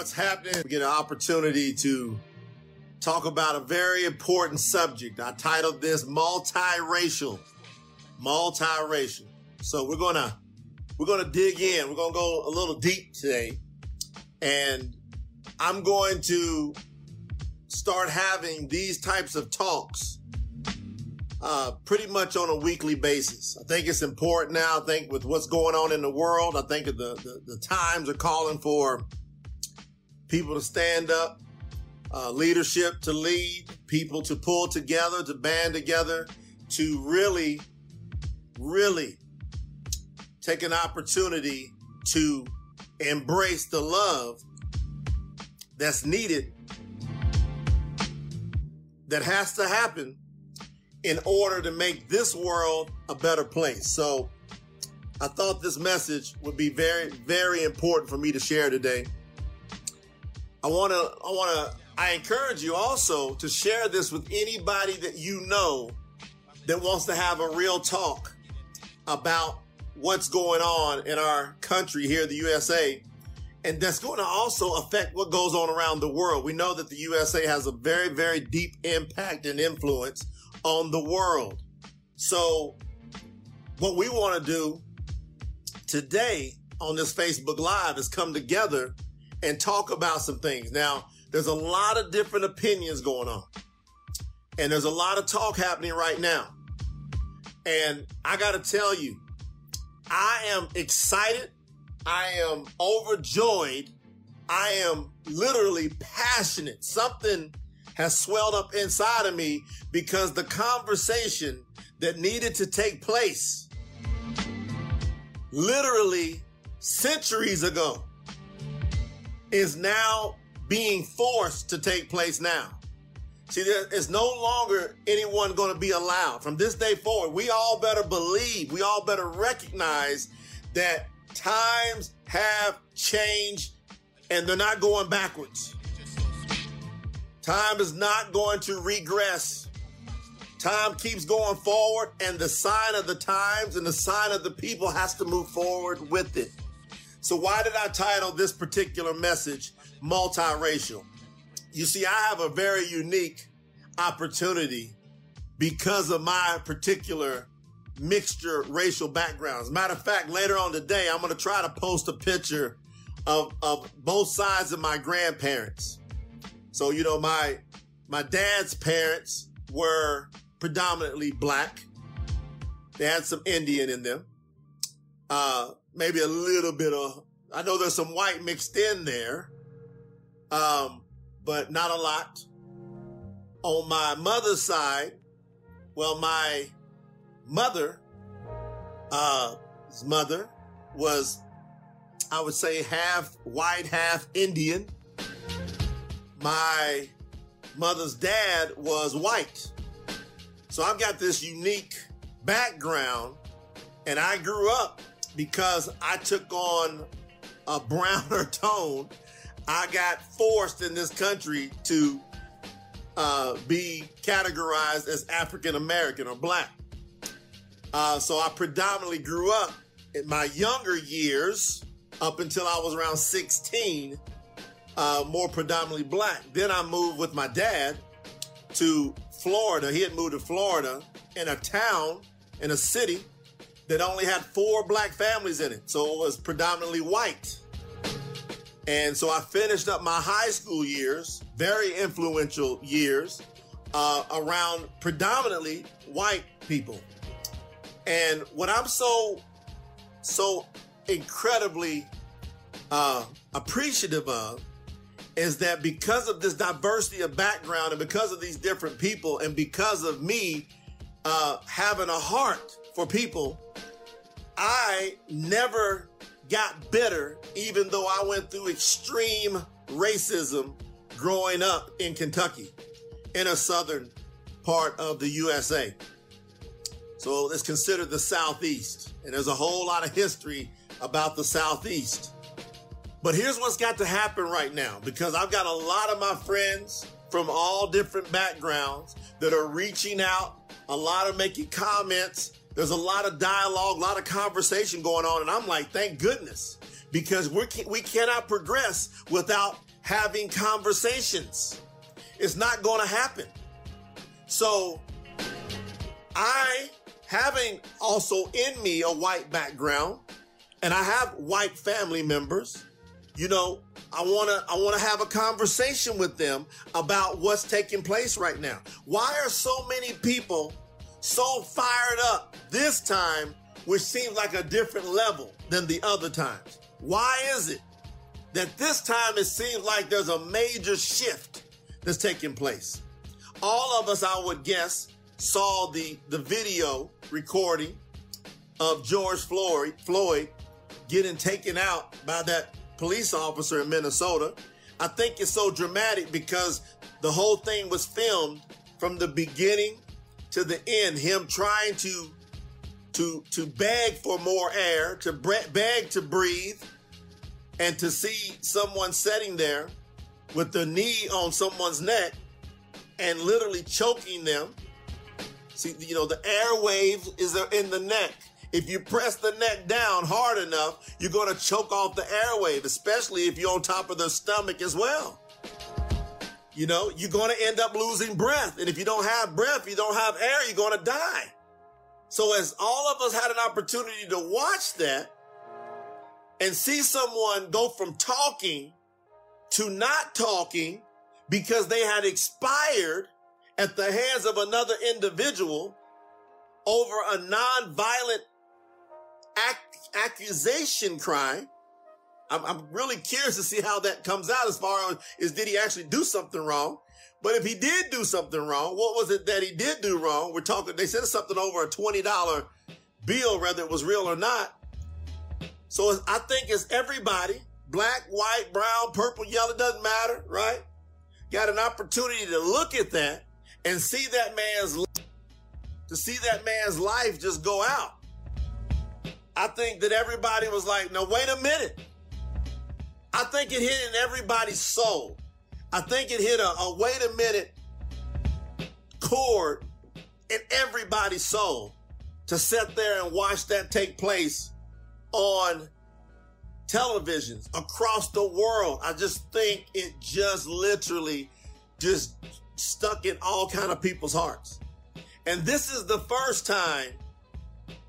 what's happening. We get an opportunity to talk about a very important subject. I titled this multiracial. Multiracial. So we're gonna we're gonna dig in. We're gonna go a little deep today. And I'm going to start having these types of talks uh, pretty much on a weekly basis. I think it's important now. I think with what's going on in the world, I think the, the, the times are calling for people to stand up, uh, leadership to lead, people to pull together, to band together, to really, really take an opportunity to embrace the love that's needed, that has to happen in order to make this world a better place. So I thought this message would be very, very important for me to share today. I want to, I want to, I encourage you also to share this with anybody that you know that wants to have a real talk about what's going on in our country here, the USA. And that's going to also affect what goes on around the world. We know that the USA has a very, very deep impact and influence on the world. So what we want to do today on this Facebook Live is come together and talk about some things. Now, there's a lot of different opinions going on. And there's a lot of talk happening right now. And I got to tell you, I am excited. I am overjoyed. I am literally passionate. Something has swelled up inside of me because the conversation that needed to take place literally centuries ago is now being forced to take place now. See, there is no longer anyone going to be allowed. From this day forward, we all better believe, we all better recognize that times have changed and they're not going backwards. Time is not going to regress. Time keeps going forward, and the sign of the times and the sign of the people has to move forward with it. So, why did I title this particular message multiracial? You see, I have a very unique opportunity because of my particular mixture racial backgrounds. Matter of fact, later on today, I'm going to try to post a picture of, of both sides of my grandparents. So, you know, my, my dad's parents were predominantly black. They had some Indian in them. Uh, maybe a little bit of, I know there's some white mixed in there. Um, but not a lot. On my mother's side, well, my mother, uh, mother was, I would say half white, half Indian my mother's dad was white. So I've got this unique background and I grew up because I took on a browner tone. I got forced in this country to uh, be categorized as African American or black. Uh, so I predominantly grew up in my younger years up until I was around 16 uh, more predominantly black. Then I moved with my dad to Florida. He had moved to Florida in a town, in a city that only had four black families in it. So it was predominantly white. And so I finished up my high school years, very influential years, uh, around predominantly white people. And what I'm so, so incredibly uh, appreciative of is that because of this diversity of background and because of these different people and because of me uh, having a heart for people, I never got bitter, even though I went through extreme racism growing up in Kentucky, in a southern part of the USA. So it's considered the Southeast. And there's a whole lot of history about the Southeast. But here's what's got to happen right now because I've got a lot of my friends from all different backgrounds that are reaching out, a lot of making comments. There's a lot of dialogue, a lot of conversation going on. And I'm like, thank goodness, because we we cannot progress without having conversations. It's not going to happen. So, I, having also in me a white background, and I have white family members, you know, I want to I want to have a conversation with them about what's taking place right now. Why are so many people so fired up this time which seems like a different level than the other times? Why is it that this time it seems like there's a major shift that's taking place? All of us, I would guess, saw the, the video recording of George Floyd, Floyd getting taken out by that police officer in Minnesota. I think it's so dramatic because the whole thing was filmed from the beginning to the end. Him trying to to to beg for more air, to beg to breathe, and to see someone sitting there with the knee on someone's neck and literally choking them. See, you know, the airwaves is in the neck. If you press the neck down hard enough, you're going to choke off the airwave, especially if you're on top of the stomach as well. You know, you're going to end up losing breath. And if you don't have breath, you don't have air, you're going to die. So as all of us had an opportunity to watch that and see someone go from talking to not talking because they had expired at the hands of another individual over a non-violent ac- accusation crime. I'm, I'm really curious to see how that comes out as far as is did he actually do something wrong? But if he did do something wrong, what was it that he did do wrong? We're talking, they said something over a $20 bill, whether it was real or not. So I think it's everybody, black, white, brown, purple, yellow, doesn't matter, right? Got an opportunity to look at that and see that man's, to see that man's life just go out. I think that everybody was like, no, wait a minute. I think it hit in everybody's soul. I think it hit a, a wait a minute chord in everybody's soul to sit there and watch that take place on televisions across the world. I just think it just literally just stuck in all kind of people's hearts. And this is the first time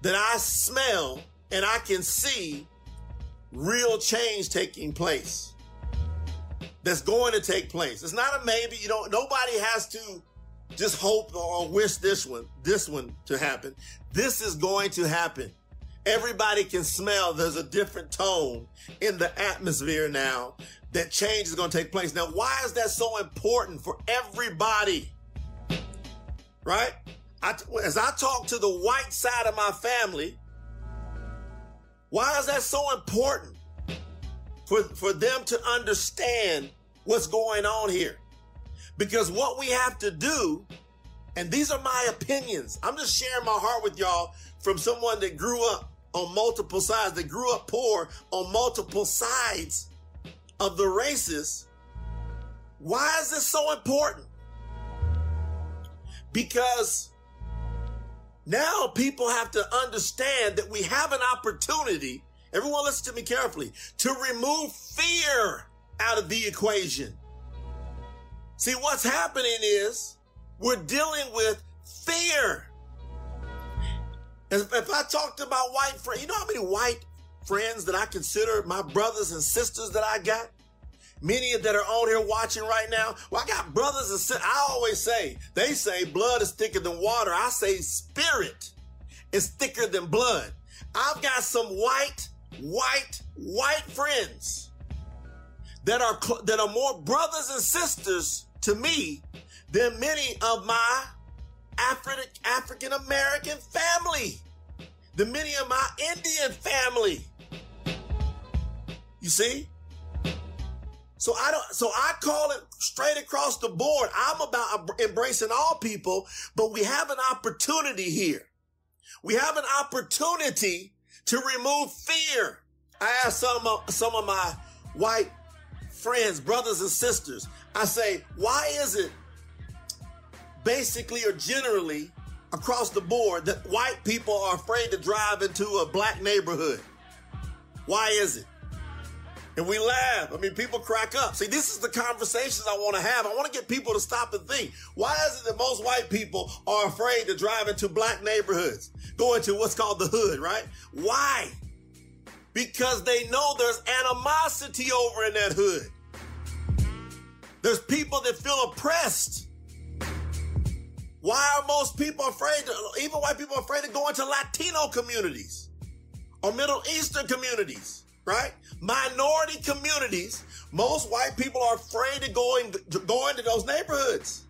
that I smell and I can see real change taking place that's going to take place. It's not a maybe. You don't. Nobody has to just hope or wish this one, this one to happen. This is going to happen. Everybody can smell there's a different tone in the atmosphere now that change is going to take place. Now, why is that so important for everybody? Right? I, as I talk to the white side of my family, why is that so important? for, for them to understand what's going on here. Because what we have to do, and these are my opinions, I'm just sharing my heart with y'all from someone that grew up on multiple sides, that grew up poor on multiple sides of the races. Why is this so important? Because now people have to understand that we have an opportunity Everyone listen to me carefully. To remove fear out of the equation. See, what's happening is we're dealing with fear. If, if I talked about white friends, you know how many white friends that I consider my brothers and sisters that I got? Many that are on here watching right now. Well, I got brothers and sisters. I always say, they say blood is thicker than water. I say spirit is thicker than blood. I've got some white white, white friends that are, that are more brothers and sisters to me than many of my African, African American family, than many of my Indian family. You see? So I don't, so I call it straight across the board. I'm about embracing all people, but we have an opportunity here. We have an opportunity to remove fear. I ask some of, some of my white friends, brothers and sisters, I say, why is it basically or generally across the board that white people are afraid to drive into a black neighborhood? Why is it? And we laugh. I mean, people crack up. See, this is the conversations I want to have. I want to get people to stop and think. Why is it that most white people are afraid to drive into black neighborhoods, go into what's called the hood, right? Why? Because they know there's animosity over in that hood. There's people that feel oppressed. Why are most people afraid to, even white people afraid to go into Latino communities or Middle Eastern communities, right? Minority communities. Most white people are afraid to go, in, to go into those neighborhoods.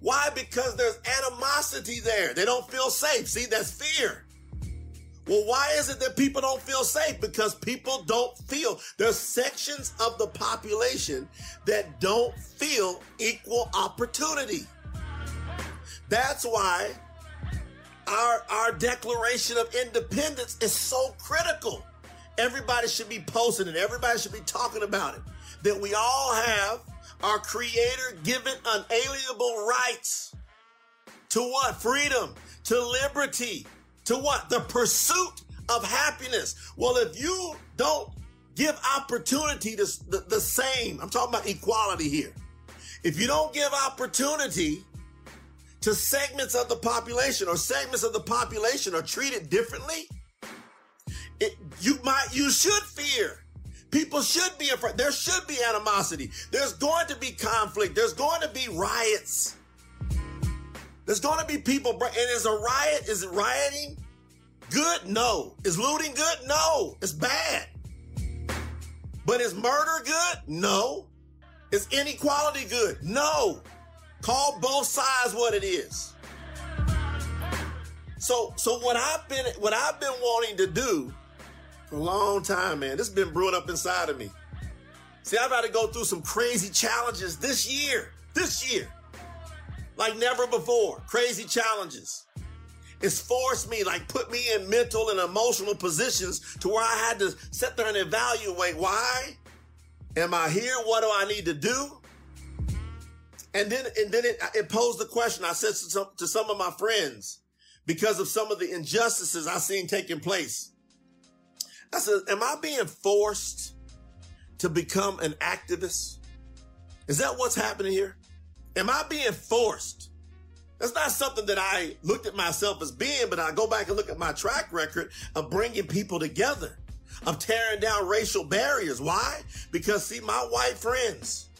Why? Because there's animosity there. They don't feel safe. See, that's fear. Well, why is it that people don't feel safe? Because people don't feel. There's sections of the population that don't feel equal opportunity. That's why our, our Declaration of Independence is so critical. Everybody should be posting it. Everybody should be talking about it. That we all have our creator given unalienable rights to what? Freedom, to liberty, to what? The pursuit of happiness. Well, if you don't give opportunity to the, the same, I'm talking about equality here. If you don't give opportunity to segments of the population or segments of the population are treated differently, it, you might, you should fear. People should be afraid. There should be animosity. There's going to be conflict. There's going to be riots. There's going to be people. And is a riot, is it rioting good? No. Is looting good? No. It's bad. But is murder good? No. Is inequality good? No. Call both sides what it is. So, so what I've been, what I've been wanting to do for a long time, man, this has been brewing up inside of me. See, I've had to go through some crazy challenges this year, this year, like never before. Crazy challenges. It's forced me, like put me in mental and emotional positions to where I had to sit there and evaluate why am I here? What do I need to do? And then, and then it, it posed the question. I said to some, to some of my friends, because of some of the injustices I seen taking place. I said, am I being forced to become an activist? Is that what's happening here? Am I being forced? That's not something that I looked at myself as being, but I go back and look at my track record of bringing people together, of tearing down racial barriers. Why? Because see, my white friends,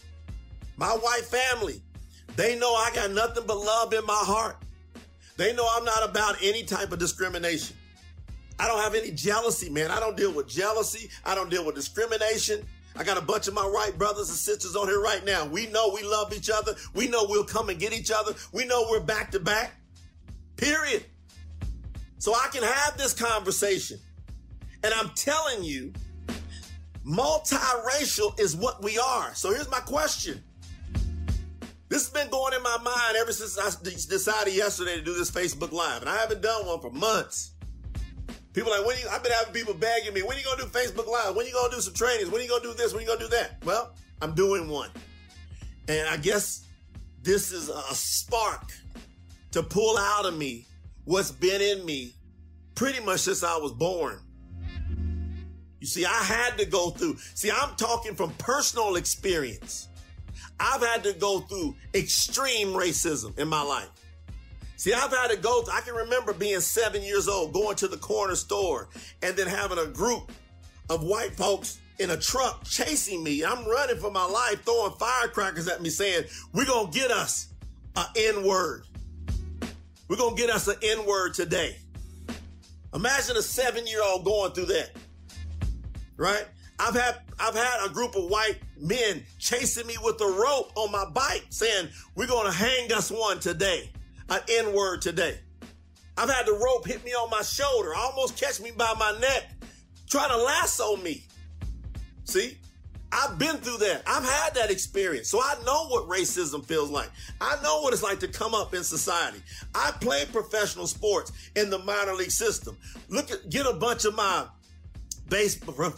my white family, they know I got nothing but love in my heart. They know I'm not about any type of discrimination. I don't have any jealousy, man. I don't deal with jealousy. I don't deal with discrimination. I got a bunch of my white brothers and sisters on here right now. We know we love each other. We know we'll come and get each other. We know we're back to back. Period. So I can have this conversation. And I'm telling you, multiracial is what we are. So here's my question this has been going in my mind ever since I decided yesterday to do this Facebook Live, and I haven't done one for months. People like, when you, I've been having people begging me, when are you gonna do Facebook Live? When are you gonna do some trainings? When are you gonna do this? When are you gonna do that? Well, I'm doing one. And I guess this is a spark to pull out of me what's been in me pretty much since I was born. You see, I had to go through. See, I'm talking from personal experience. I've had to go through extreme racism in my life. See, I've had to go, I can remember being seven years old, going to the corner store and then having a group of white folks in a truck chasing me. I'm running for my life, throwing firecrackers at me saying, we're to get us an N word. We're to get us an N word today. Imagine a seven year old going through that, right? I've had I've had a group of white men chasing me with a rope on my bike saying, we're to hang us one today, an N word today. I've had the rope hit me on my shoulder, almost catch me by my neck, trying to lasso me. See, I've been through that. I've had that experience. So I know what racism feels like. I know what it's like to come up in society. I played professional sports in the minor league system. Look at, get a bunch of my base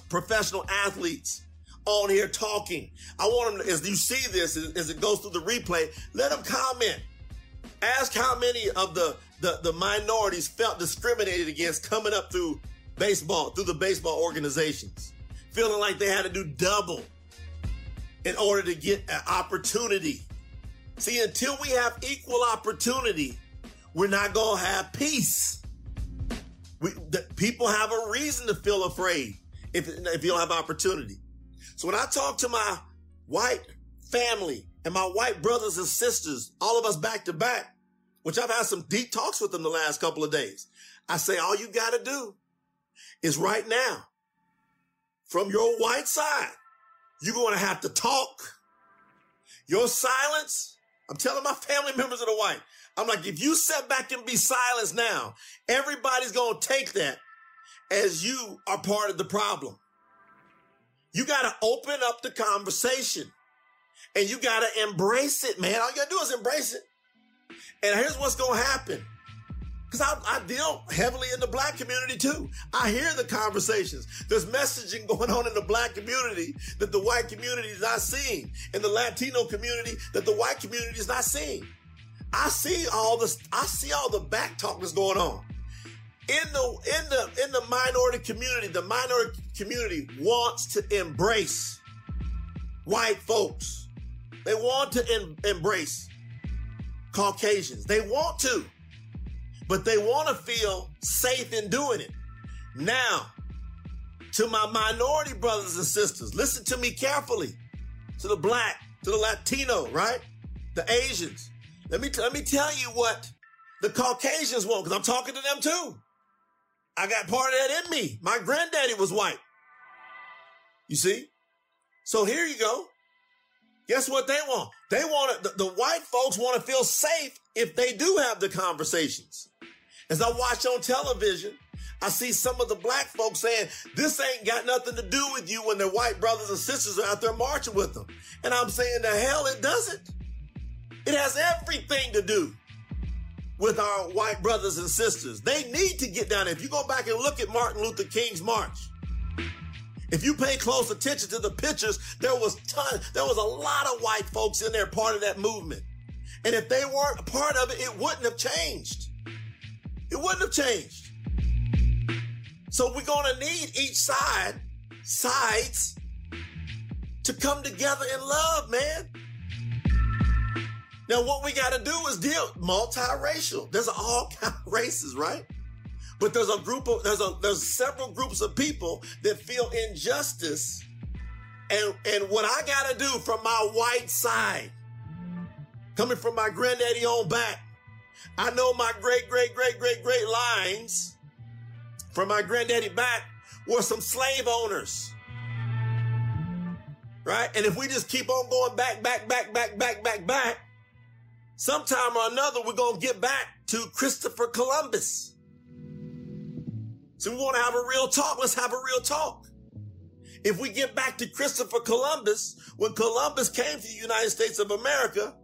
professional athletes on here talking. I want them, to, as you see this, as it goes through the replay, let them comment. Ask how many of the, the, the minorities felt discriminated against coming up through baseball, through the baseball organizations. feeling like they had to do double in order to get an opportunity. See, until we have equal opportunity, we're not going to have peace. We, the, people have a reason to feel afraid if, if you don't have opportunity. So when I talk to my white family and my white brothers and sisters, all of us back to back, which I've had some deep talks with them the last couple of days, I say, all you got to do is right now, from your white side, you're going to have to talk. Your silence, I'm telling my family members of the white, I'm like, if you sit back and be silenced now, everybody's going to take that as you are part of the problem. You got to open up the conversation and you got to embrace it, man. All you got to do is embrace it. And here's what's going to happen. Because I, I, deal heavily in the black community too. I hear the conversations. There's messaging going on in the black community that the white community is not seeing, in the Latino community that the white community is not seeing. I see all this. I see all the back talk that's going on in the in the in the minority community. The minority community wants to embrace white folks. They want to em- embrace Caucasians. They want to, but they want to feel safe in doing it. Now, to my minority brothers and sisters, listen to me carefully. To the black, to the Latino, right? The Asians. Let me, t- let me tell you what the Caucasians want, because I'm talking to them too. I got part of that in me. My granddaddy was white. You see? So here you go. Guess what they want? They want the, the white folks want to feel safe if they do have the conversations. As I watch on television, I see some of the black folks saying, this ain't got nothing to do with you when their white brothers and sisters are out there marching with them. And I'm saying, the hell it doesn't. It has everything to do with our white brothers and sisters. They need to get down. If you go back and look at Martin Luther King's march, if you pay close attention to the pictures, there was ton, there was a lot of white folks in there part of that movement. And if they weren't a part of it, it wouldn't have changed. It wouldn't have changed. So we're going to need each side, sides, to come together in love, man. Now, what we got to do is deal multiracial. There's all kind of races, right? But there's a group of there's a there's several groups of people that feel injustice, and and what I got to do from my white side, coming from my granddaddy on back, I know my great great great great great lines from my granddaddy back were some slave owners right? And if we just keep on going back, back, back, back, back, back, back, sometime or another, we're going to get back to Christopher Columbus. So we want to have a real talk. Let's have a real talk. If we get back to Christopher Columbus, when Columbus came to the United States of America,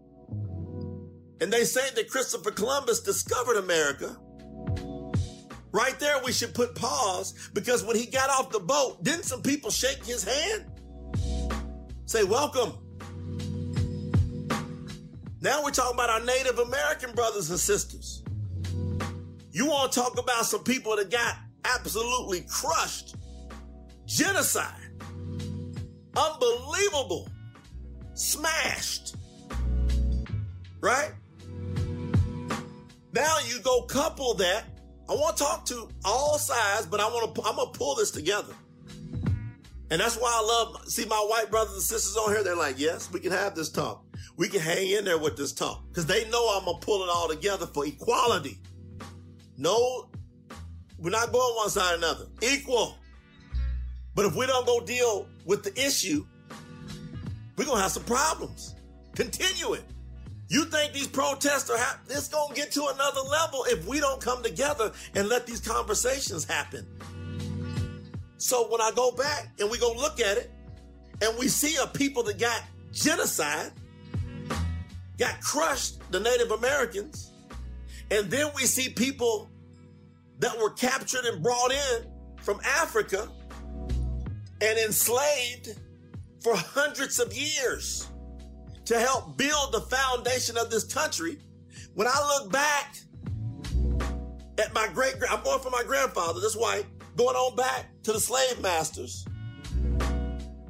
and they say that Christopher Columbus discovered America, right there we should put pause because when he got off the boat, didn't some people shake his hand? Say, welcome. Now we're talking about our Native American brothers and sisters. You want to talk about some people that got absolutely crushed, genocide, unbelievable, smashed, right? Now you go couple that. I want to talk to all sides, but I want to. I'm gonna pull this together. And that's why I love, see my white brothers and sisters on here. They're like, yes, we can have this talk we can hang in there with this talk because they know I'm gonna pull it all together for equality. No, we're not going one side or another. Equal. But if we don't go deal with the issue, we're gonna have some problems. Continue it. You think these protests are this gonna get to another level if we don't come together and let these conversations happen. So when I go back and we go look at it, and we see a people that got genocide, got crushed, the Native Americans. And then we see people that were captured and brought in from Africa and enslaved for hundreds of years to help build the foundation of this country. When I look back at my great, I'm going for my grandfather, this white, going on back to the slave masters.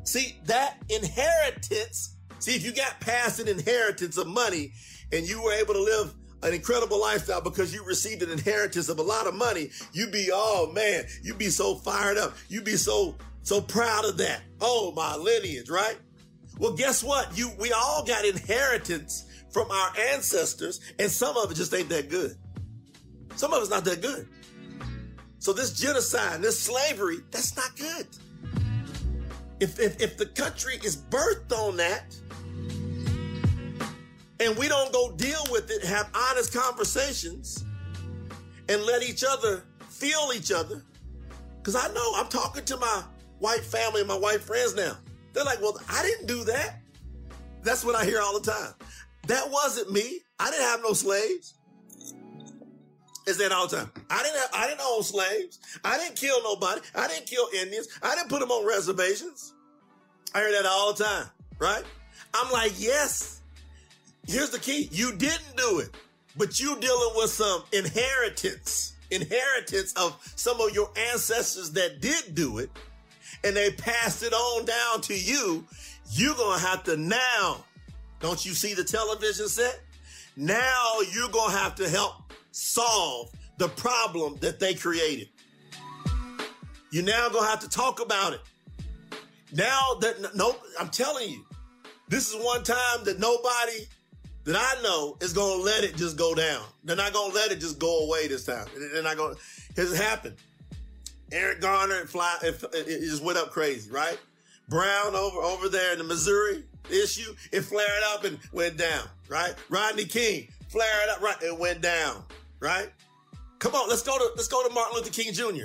See, that inheritance, see, if you got past an inheritance of money and you were able to live an incredible lifestyle because you received an inheritance of a lot of money, You'd be, oh man, you'd be so fired up. You'd be so, so proud of that. Oh, my lineage, right? Well, guess what? You, we all got inheritance from our ancestors and some of it just ain't that good. Some of it's not that good. So this genocide, this slavery, that's not good. If, if, if the country is birthed on that, and we don't go deal with it, have honest conversations, and let each other feel each other. Because I know I'm talking to my white family and my white friends now. They're like, well, I didn't do that. That's what I hear all the time. That wasn't me. I didn't have no slaves. Is that all the time? I didn't have, I didn't own slaves. I didn't kill nobody. I didn't kill Indians. I didn't put them on reservations. I hear that all the time, right? I'm like, yes. Here's the key. You didn't do it, but you dealing with some inheritance, inheritance of some of your ancestors that did do it, and they passed it on down to you. You're going to have to now, don't you see the television set? Now you're going to have to help solve the problem that they created. You're now gonna have to talk about it. Now that no, I'm telling you, this is one time that nobody that I know is gonna let it just go down. They're not gonna let it just go away this time. They're not gonna. It's happened. Eric Garner, fly, it, it, just went up crazy, right? Brown over over there in the Missouri issue, it flared up and went down, right? Rodney King flared up, right? It went down right? Come on, let's go to let's go to Martin Luther King Jr.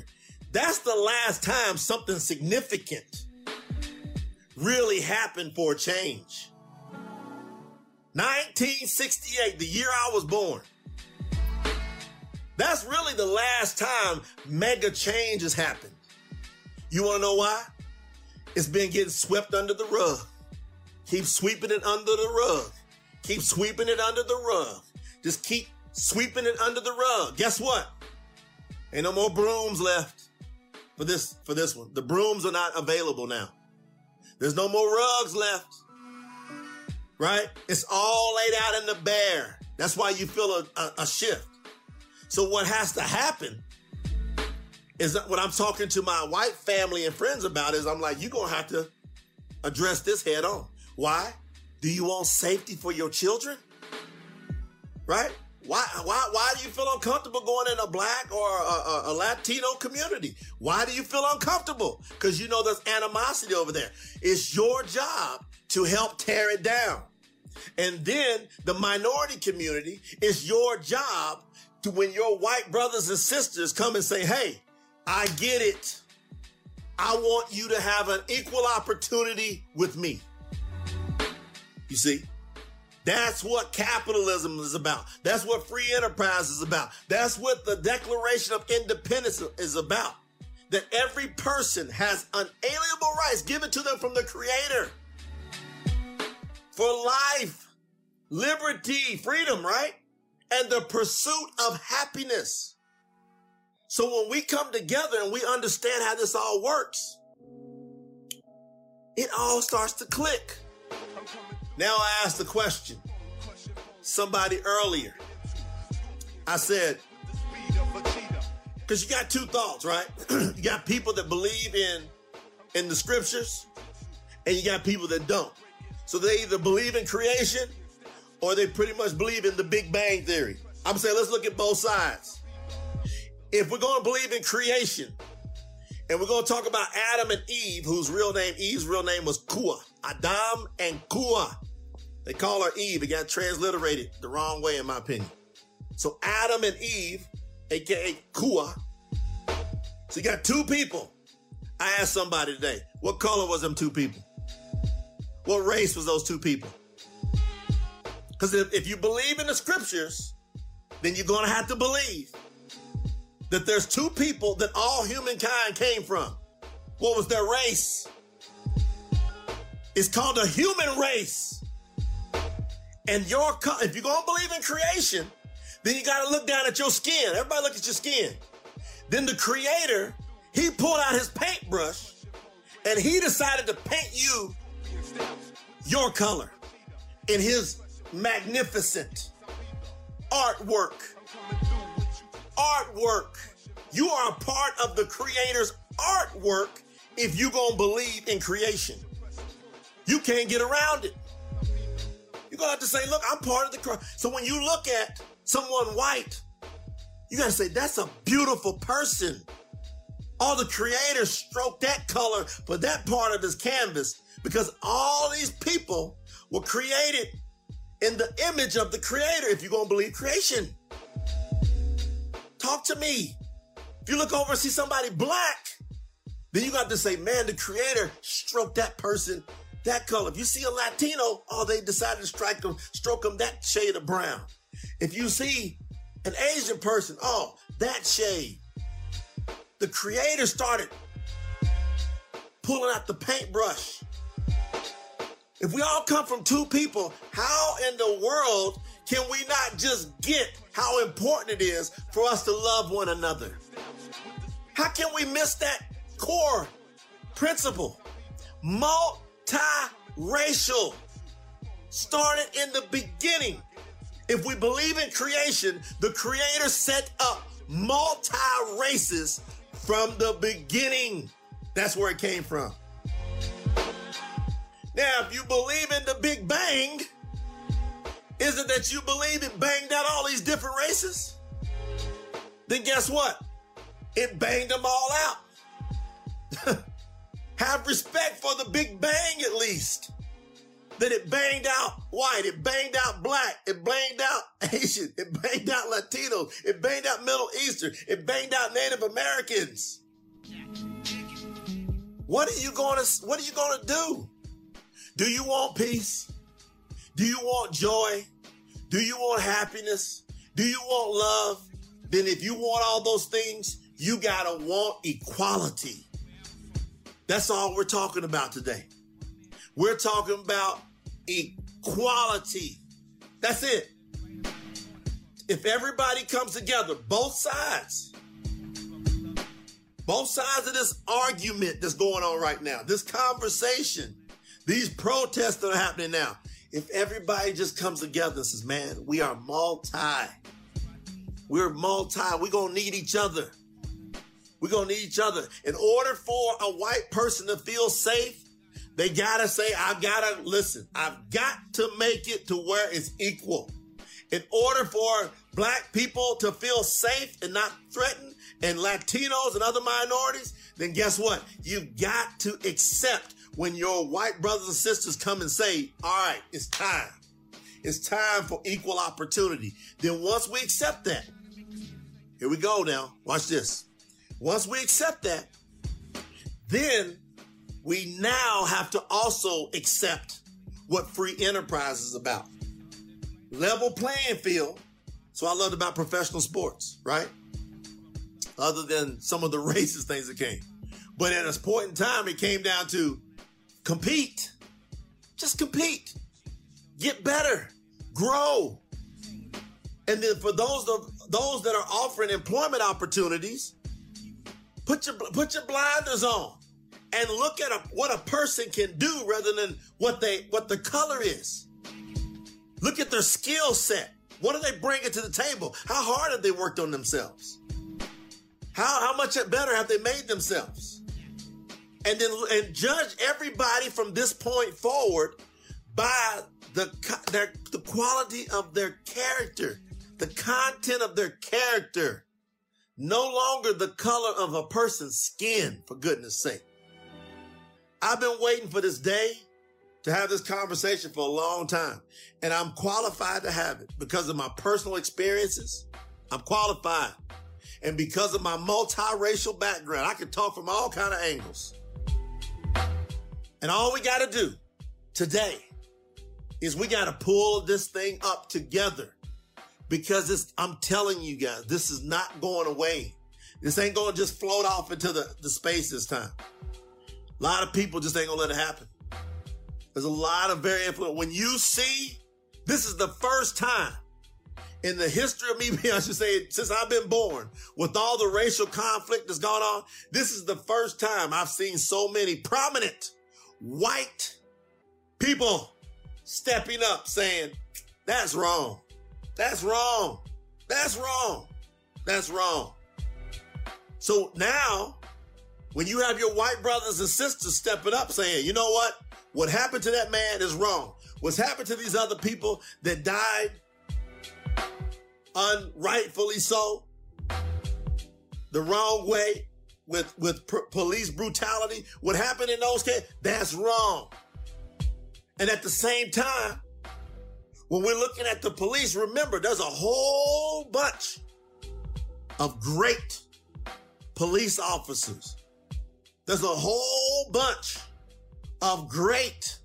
That's the last time something significant really happened for change. 1968, the year I was born. That's really the last time mega change has happened. You want to know why? It's been getting swept under the rug. Keep sweeping it under the rug. Keep sweeping it under the rug. Just keep sweeping it under the rug. Guess what? Ain't no more brooms left for this for this one. The brooms are not available now. There's no more rugs left. Right? It's all laid out in the bare. That's why you feel a, a, a shift. So what has to happen is that what I'm talking to my white family and friends about is I'm like, you're gonna have to address this head on. Why? Do you want safety for your children? Right? Why, why, why do you feel uncomfortable going in a black or a, a, a Latino community? Why do you feel uncomfortable? Because you know there's animosity over there. It's your job to help tear it down. And then the minority community, it's your job to when your white brothers and sisters come and say, Hey, I get it. I want you to have an equal opportunity with me. You see? That's what capitalism is about. That's what free enterprise is about. That's what the Declaration of Independence is about. That every person has unalienable rights given to them from the Creator for life, liberty, freedom, right? And the pursuit of happiness. So when we come together and we understand how this all works, it all starts to click. Now I ask the question. Somebody earlier, I said, because you got two thoughts, right? you got people that believe in in the scriptures, and you got people that don't. So they either believe in creation or they pretty much believe in the Big Bang Theory. I'm saying let's look at both sides. If we're going to believe in creation, and we're going to talk about Adam and Eve, whose real name, Eve's real name was Kua. Adam and Kua. They call her Eve. It got transliterated the wrong way, in my opinion. So Adam and Eve, aka Kua. So you got two people. I asked somebody today, what color was them two people? What race was those two people? Because if, if you believe in the scriptures, then you're going to have to believe that there's two people that all humankind came from. What was their race? It's called a human race. And your if you're gonna believe in creation, then you gotta look down at your skin. Everybody look at your skin. Then the creator, he pulled out his paintbrush And he decided to paint you your color in his magnificent artwork. Artwork. You are a part of the creator's artwork if you're going to believe in creation. You can't get around it. You're to have to say, look, I'm part of the crowd. So when you look at someone white, you got to say, that's a beautiful person. All the creators stroked that color for that part of his canvas because all these people were created in the image of the creator if you're to believe creation. Talk to me. If you look over and see somebody black, then you got to say, man, the creator stroked that person that color. If you see a Latino, oh, they decided to strike them, stroke them that shade of brown. If you see an Asian person, oh, that shade. The creator started pulling out the paintbrush. If we all come from two people, how in the world can we not just get how important it is for us to love one another? How can we miss that core principle? Multi-racial started in the beginning. If we believe in creation, the creator set up multi races from the beginning. That's where it came from. Now, if you believe in the Big Bang, is it that you believe it banged out all these different races? Then guess what? It banged them all out. Have respect for the Big Bang at least. That it banged out white, it banged out black, it banged out Asian, it banged out Latinos, it banged out Middle Eastern, it banged out Native Americans. What are you going to what are you going to do? Do you want peace? Do you want joy? Do you want happiness? Do you want love? Then if you want all those things, you got to want equality. That's all we're talking about today. We're talking about equality. That's it. If everybody comes together, both sides, both sides of this argument that's going on right now, this conversation, these protests that are happening now, if everybody just comes together and says, man, we are multi, we're multi, we're going to need each other. We're going to need each other. In order for a white person to feel safe, they gotta say, I've gotta listen, I've got to make it to where it's equal. In order for black people to feel safe and not threatened, and Latinos and other minorities, then guess what? You've got to accept when your white brothers and sisters come and say, all right, it's time. It's time for equal opportunity. Then once we accept that, here we go now. Watch this. Once we accept that, then we now have to also accept what free enterprise is about. Level playing field. So I loved about professional sports, right? Other than some of the racist things that came. But at a point in time, it came down to compete. Just compete. Get better. Grow. And then for those of those that are offering employment opportunities, put your put your blinders on and look at a, what a person can do rather than what they what the color is. Look at their skill set. What are they bringing to the table? How hard have they worked on themselves? How how much better have they made themselves? And then and judge everybody from this point forward by the their the quality of their character, the content of their character. No longer the color of a person's skin, for goodness sake. I've been waiting for this day to have this conversation for a long time. And I'm qualified to have it because of my personal experiences. I'm qualified. And because of my multiracial background, I can talk from all kind of angles. And all we got to do today is we got to pull this thing up together because I'm telling you guys, this is not going away. This ain't going to just float off into the, the space this time. A lot of people just ain't gonna let it happen. There's a lot of very influential. When you see, this is the first time in the history of me, being, I should say, since I've been born, with all the racial conflict that's gone on, this is the first time I've seen so many prominent white people stepping up saying, that's wrong. That's wrong. That's wrong. That's wrong. So now, when you have your white brothers and sisters stepping up saying, you know what? What happened to that man is wrong. What's happened to these other people that died unrightfully so, the wrong way with with pr- police brutality, what happened in those cases, that's wrong. And at the same time, when we're looking at the police, remember there's a whole bunch of great police officers. There's a whole bunch of great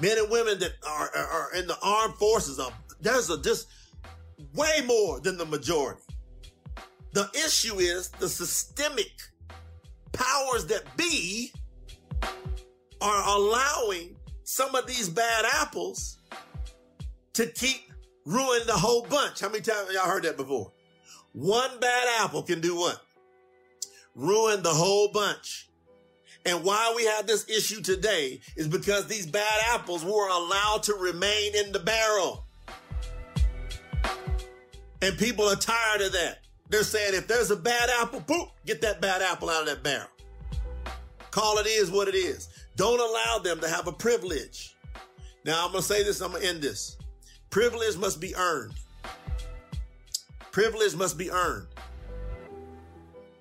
men and women that are, are in the armed forces. Of, there's a just way more than the majority. The issue is the systemic powers that be are allowing some of these bad apples to keep ruining the whole bunch. How many times y'all heard that before? One bad apple can do what? Ruin the whole bunch. And why we have this issue today is because these bad apples were allowed to remain in the barrel. And people are tired of that. They're saying if there's a bad apple, boop, get that bad apple out of that barrel. Call it is what it is. Don't allow them to have a privilege. Now I'm going to say this, I'm going to end this. Privilege must be earned. Privilege must be earned.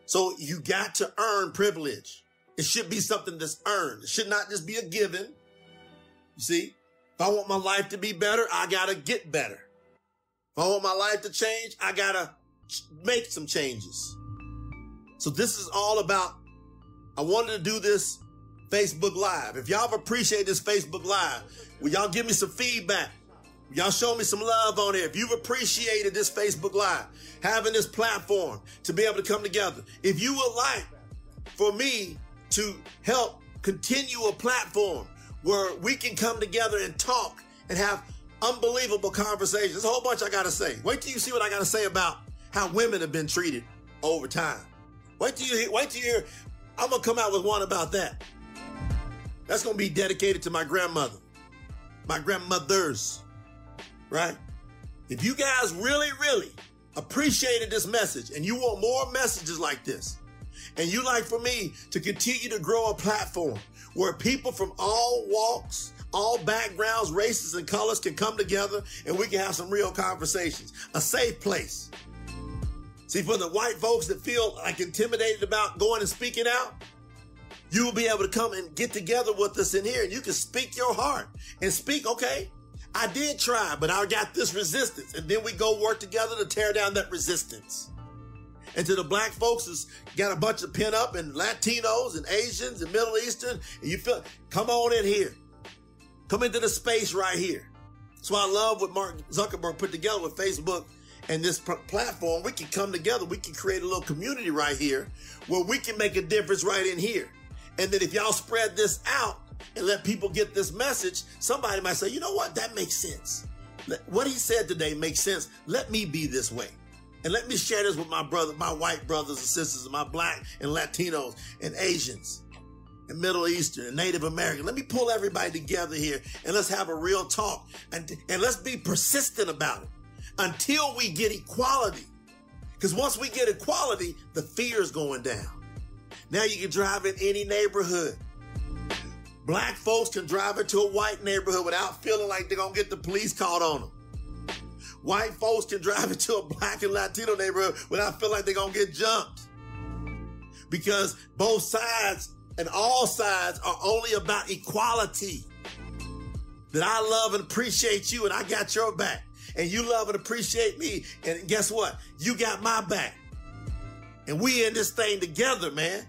So you got to earn privilege. It should be something that's earned. It should not just be a given. You see, if I want my life to be better, I got to get better. If I want my life to change, I gotta make some changes. So this is all about, I wanted to do this Facebook Live. If y'all appreciate this Facebook Live, will y'all give me some feedback? Y'all show me some love on it. If you've appreciated this Facebook Live, having this platform to be able to come together, if you would like for me to help continue a platform where we can come together and talk and have Unbelievable conversations. There's a whole bunch I got to say. Wait till you see what I got to say about how women have been treated over time. Wait till you hear, wait till you hear. I'm to come out with one about that. That's to be dedicated to my grandmother, my grandmothers, right? If you guys really, really appreciated this message and you want more messages like this, and you like for me to continue to grow a platform where people from all walks, all backgrounds, races, and colors can come together and we can have some real conversations. A safe place. See, for the white folks that feel like intimidated about going and speaking out, you will be able to come and get together with us in here and you can speak your heart and speak, okay, I did try, but I got this resistance. And then we go work together to tear down that resistance. And to the black folks that's got a bunch of pin up and Latinos and Asians and Middle Eastern, and you feel, come on in here. Come into the space right here. So I love what Mark Zuckerberg put together with Facebook and this platform. We can come together. We can create a little community right here where we can make a difference right in here. And then if y'all spread this out and let people get this message, somebody might say, you know what? That makes sense. What he said today makes sense. Let me be this way. And let me share this with my brother, my white brothers and sisters, and my black and Latinos and Asians and Middle Eastern and Native American. Let me pull everybody together here and let's have a real talk and, and let's be persistent about it until we get equality. Because once we get equality, the fear is going down. Now you can drive in any neighborhood. Black folks can drive into a white neighborhood without feeling like they're going to get the police called on them. White folks can drive into a black and Latino neighborhood without feeling like they're going to get jumped. Because both sides and all sides are only about equality. That I love and appreciate you and I got your back. And you love and appreciate me. And guess what? You got my back. And we in this thing together, man.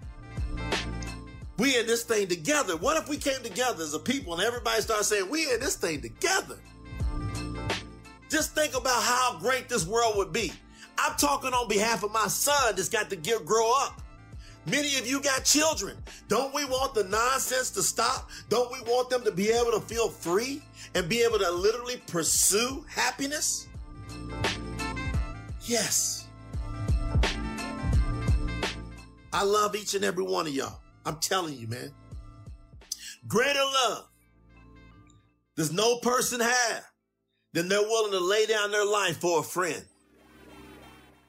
We in this thing together. What if we came together as a people and everybody started saying, we in this thing together? Just think about how great this world would be. I'm talking on behalf of my son that's got to get grow up. Many of you got children. Don't we want the nonsense to stop? Don't we want them to be able to feel free and be able to literally pursue happiness? Yes. I love each and every one of y'all. I'm telling you, man. Greater love does no person have than they're willing to lay down their life for a friend.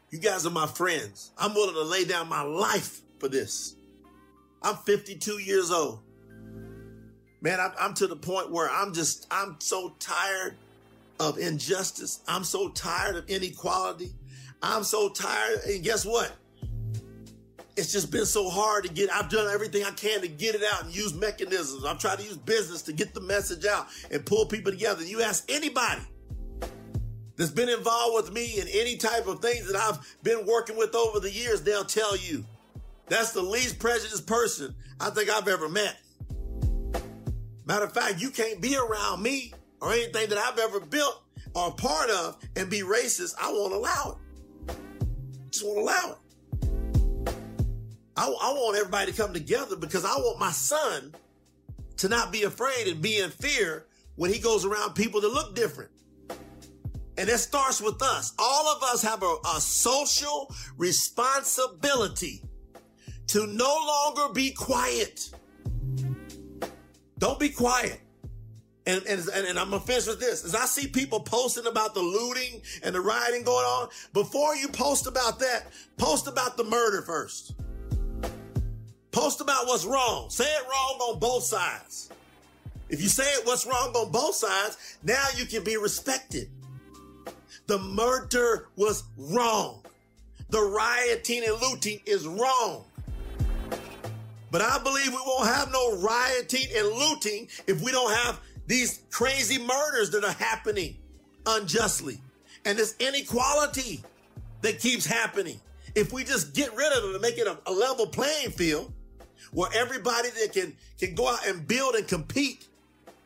You guys are my friends. I'm willing to lay down my life for this. I'm 52 years old. Man, I'm, I'm to the point where I'm just, I'm so tired of injustice. I'm so tired of inequality. I'm so tired. And guess what? It's just been so hard to get. I've done everything I can to get it out and use mechanisms. I've tried to use business to get the message out and pull people together. You ask anybody that's been involved with me in any type of things that I've been working with over the years, they'll tell you that's the least prejudiced person I think I've ever met. Matter of fact, you can't be around me or anything that I've ever built or part of and be racist. I won't allow it. Just won't allow it. I, I want everybody to come together because I want my son to not be afraid and be in fear when he goes around people that look different. And it starts with us. All of us have a, a social responsibility to no longer be quiet. Don't be quiet. And, and, and, I'm gonna with this. As I see people posting about the looting and the rioting going on, before you post about that, post about the murder first. Post about what's wrong. Say it wrong on both sides. If you say it what's wrong on both sides, now you can be respected. The murder was wrong. The rioting and looting is wrong. But I believe we won't have no rioting and looting if we don't have these crazy murders that are happening unjustly. And this inequality that keeps happening. If we just get rid of it and make it a, a level playing field where everybody that can, can go out and build and compete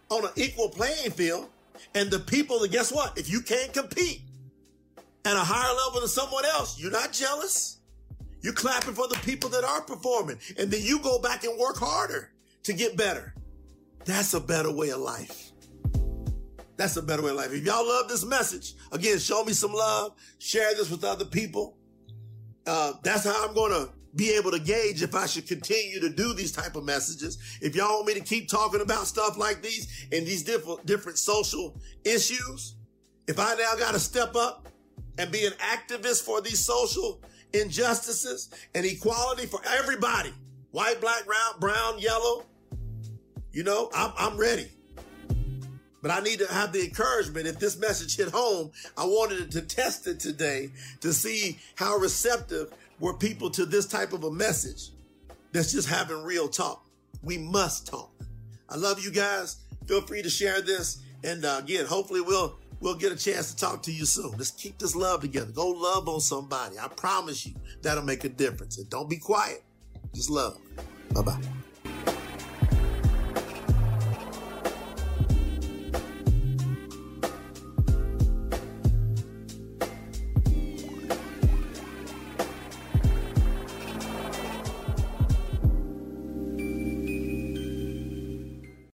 on an equal playing field, and the people that guess what? If you can't compete at a higher level than someone else, you're not jealous. You're clapping for the people that are performing. And then you go back and work harder to get better. That's a better way of life. That's a better way of life. If y'all love this message, again, show me some love. Share this with other people. Uh, that's how I'm going to be able to gauge if I should continue to do these type of messages. If y'all want me to keep talking about stuff like these and these different different social issues, if I now got to step up and be an activist for these social injustices and equality for everybody. White, black, brown, brown, yellow. You know, I'm, I'm ready. But I need to have the encouragement. If this message hit home, I wanted to test it today to see how receptive were people to this type of a message that's just having real talk. We must talk. I love you guys. Feel free to share this. And uh, again, hopefully we'll we'll get a chance to talk to you soon. Let's keep this love together. Go love on somebody. I promise you that'll make a difference. And don't be quiet. Just love. Bye bye.